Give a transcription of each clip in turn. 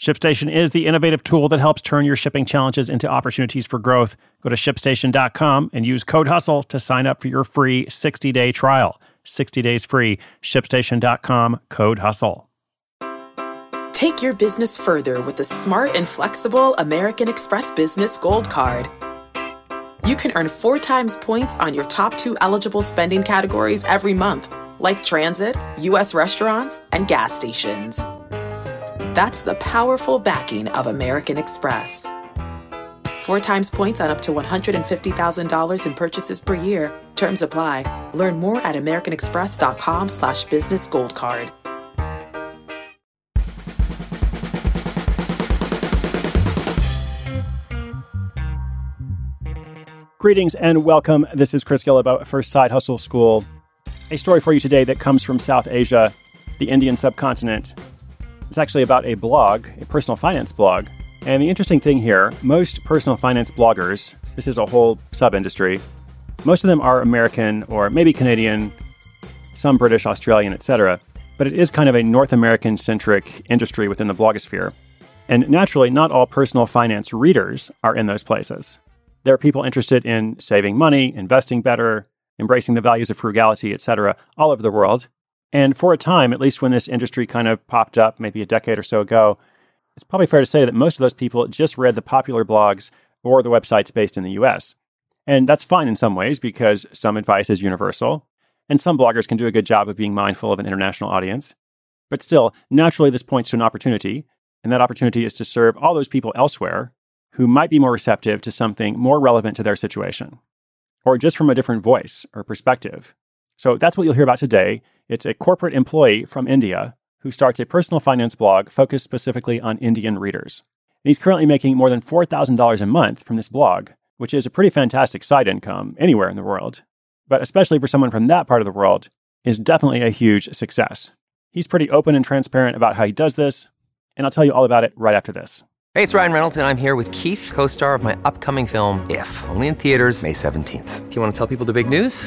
ShipStation is the innovative tool that helps turn your shipping challenges into opportunities for growth. Go to shipstation.com and use code HUSTLE to sign up for your free 60 day trial. 60 days free. ShipStation.com, code HUSTLE. Take your business further with the smart and flexible American Express Business Gold Card. You can earn four times points on your top two eligible spending categories every month, like transit, U.S. restaurants, and gas stations. That's the powerful backing of American Express. Four times points on up to $150,000 in purchases per year. Terms apply. Learn more at americanexpress.com slash business gold card. Greetings and welcome. This is Chris Guillebeau for Side Hustle School. A story for you today that comes from South Asia, the Indian subcontinent. It's actually about a blog, a personal finance blog. And the interesting thing here most personal finance bloggers, this is a whole sub industry, most of them are American or maybe Canadian, some British, Australian, etc. But it is kind of a North American centric industry within the blogosphere. And naturally, not all personal finance readers are in those places. There are people interested in saving money, investing better, embracing the values of frugality, etc., all over the world. And for a time, at least when this industry kind of popped up, maybe a decade or so ago, it's probably fair to say that most of those people just read the popular blogs or the websites based in the US. And that's fine in some ways because some advice is universal, and some bloggers can do a good job of being mindful of an international audience. But still, naturally, this points to an opportunity, and that opportunity is to serve all those people elsewhere who might be more receptive to something more relevant to their situation, or just from a different voice or perspective. So that's what you'll hear about today. It's a corporate employee from India who starts a personal finance blog focused specifically on Indian readers. And he's currently making more than $4,000 a month from this blog, which is a pretty fantastic side income anywhere in the world. But especially for someone from that part of the world, is definitely a huge success. He's pretty open and transparent about how he does this, and I'll tell you all about it right after this. Hey, it's Ryan Reynolds, and I'm here with Keith, co star of my upcoming film, If, only in theaters, May 17th. Do you want to tell people the big news?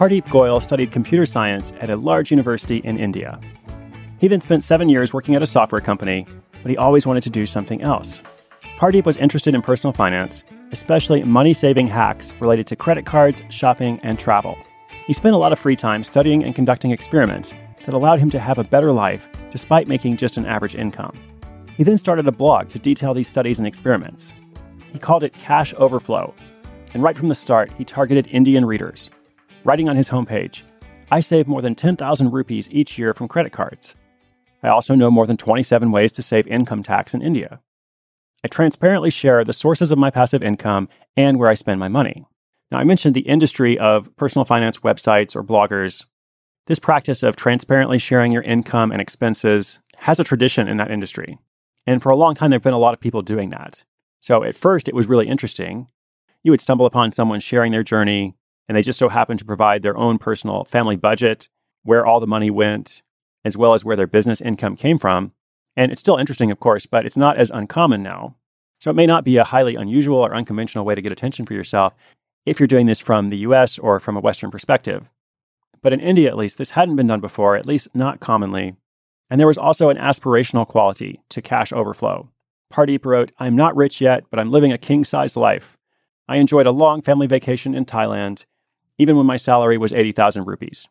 Pardeep Goyal studied computer science at a large university in India. He then spent seven years working at a software company, but he always wanted to do something else. Pardeep was interested in personal finance, especially money saving hacks related to credit cards, shopping, and travel. He spent a lot of free time studying and conducting experiments that allowed him to have a better life despite making just an average income. He then started a blog to detail these studies and experiments. He called it Cash Overflow, and right from the start, he targeted Indian readers writing on his homepage I save more than 10,000 rupees each year from credit cards. I also know more than 27 ways to save income tax in India. I transparently share the sources of my passive income and where I spend my money. Now, I mentioned the industry of personal finance websites or bloggers. This practice of transparently sharing your income and expenses has a tradition in that industry. And for a long time, there have been a lot of people doing that. So at first, it was really interesting. You would stumble upon someone sharing their journey, and they just so happened to provide their own personal family budget, where all the money went, as well as where their business income came from. And it's still interesting, of course, but it's not as uncommon now. So it may not be a highly unusual or unconventional way to get attention for yourself if you're doing this from the US or from a Western perspective. But in India, at least, this hadn't been done before, at least not commonly. And there was also an aspirational quality to cash overflow. Pardeep wrote, I'm not rich yet, but I'm living a king sized life. I enjoyed a long family vacation in Thailand even when my salary was 80,000 rupees.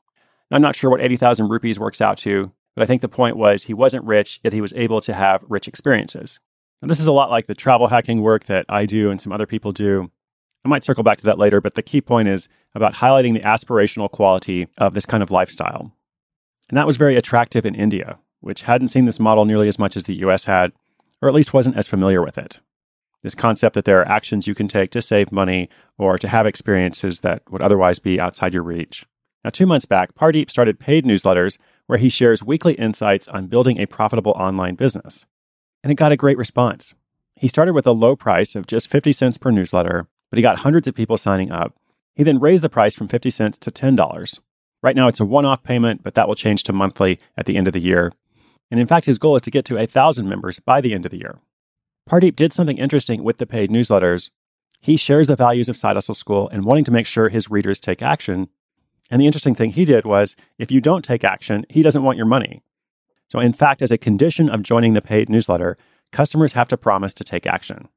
I'm not sure what 80,000 rupees works out to, But I think the point was he wasn't rich, yet he was able to have rich experiences. And this is a lot like the travel hacking work that I do and some other people do. I might circle back to that later, but the key point is about highlighting the aspirational quality of this kind of lifestyle. And that was very attractive in India, which hadn't seen this model nearly as much as the US had, or at least wasn't as familiar with it. This concept that there are actions you can take to save money or to have experiences that would otherwise be outside your reach. Now, two months back, Pardeep started paid newsletters where he shares weekly insights on building a profitable online business. And it got a great response. He started with a low price of just 50 cents per newsletter, but he got hundreds of people signing up. He then raised the price from 50 cents to $10. Right now, it's a one off payment, but that will change to monthly at the end of the year. And in fact, his goal is to get to 1,000 members by the end of the year. Pardeep did something interesting with the paid newsletters. He shares the values of Side Hustle School and wanting to make sure his readers take action. And the interesting thing he did was if you don't take action, he doesn't want your money. So, in fact, as a condition of joining the paid newsletter, customers have to promise to take action.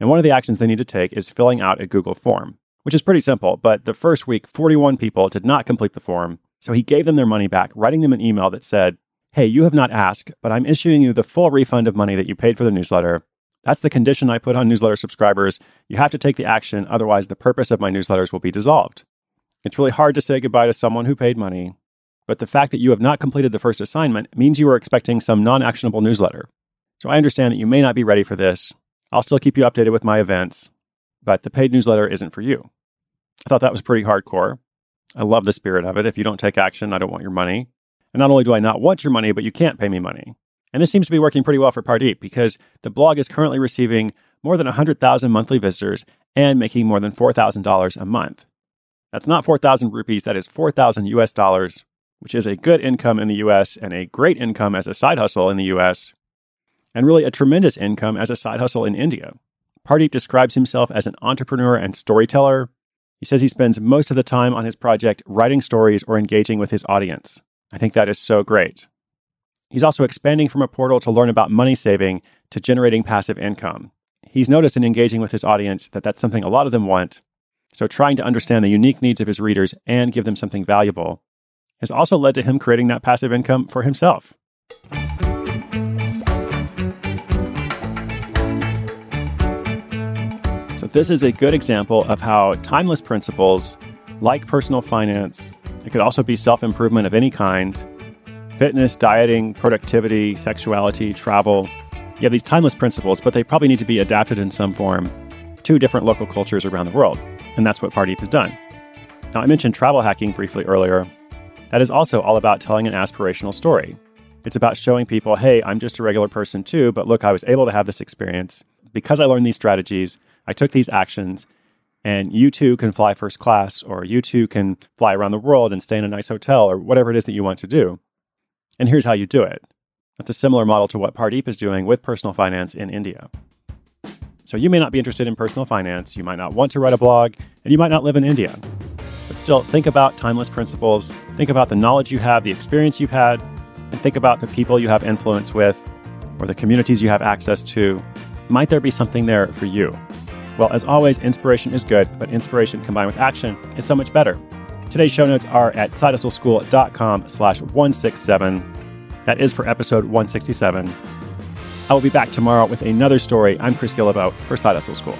And one of the actions they need to take is filling out a Google form, which is pretty simple. But the first week, 41 people did not complete the form. So he gave them their money back, writing them an email that said, Hey, you have not asked, but I'm issuing you the full refund of money that you paid for the newsletter. That's the condition I put on newsletter subscribers. You have to take the action, otherwise, the purpose of my newsletters will be dissolved. It's really hard to say goodbye to someone who paid money, but the fact that you have not completed the first assignment means you are expecting some non actionable newsletter. So I understand that you may not be ready for this. I'll still keep you updated with my events, but the paid newsletter isn't for you. I thought that was pretty hardcore. I love the spirit of it. If you don't take action, I don't want your money. And not only do I not want your money, but you can't pay me money. And this seems to be working pretty well for Pardeep because the blog is currently receiving more than 100,000 monthly visitors and making more than $4,000 a month. That's not 4,000 rupees, that is 4,000 US dollars, which is a good income in the US and a great income as a side hustle in the US, and really a tremendous income as a side hustle in India. Pardeep describes himself as an entrepreneur and storyteller. He says he spends most of the time on his project writing stories or engaging with his audience. I think that is so great. He's also expanding from a portal to learn about money saving to generating passive income. He's noticed in engaging with his audience that that's something a lot of them want. So, trying to understand the unique needs of his readers and give them something valuable has also led to him creating that passive income for himself. So, this is a good example of how timeless principles like personal finance, it could also be self improvement of any kind, fitness, dieting, productivity, sexuality, travel. You have these timeless principles, but they probably need to be adapted in some form to different local cultures around the world. And that's what Pardeep has done. Now, I mentioned travel hacking briefly earlier. That is also all about telling an aspirational story. It's about showing people, hey, I'm just a regular person too, but look, I was able to have this experience because I learned these strategies, I took these actions, and you too can fly first class, or you too can fly around the world and stay in a nice hotel, or whatever it is that you want to do. And here's how you do it. That's a similar model to what Pardeep is doing with personal finance in India. So you may not be interested in personal finance, you might not want to write a blog, and you might not live in India. But still, think about timeless principles, think about the knowledge you have, the experience you've had, and think about the people you have influence with or the communities you have access to. Might there be something there for you? Well, as always, inspiration is good, but inspiration combined with action is so much better. Today's show notes are at sidehustleschool.com slash 167. That is for episode 167. I will be back tomorrow with another story. I'm Chris Guillebeau for Side Hustle School.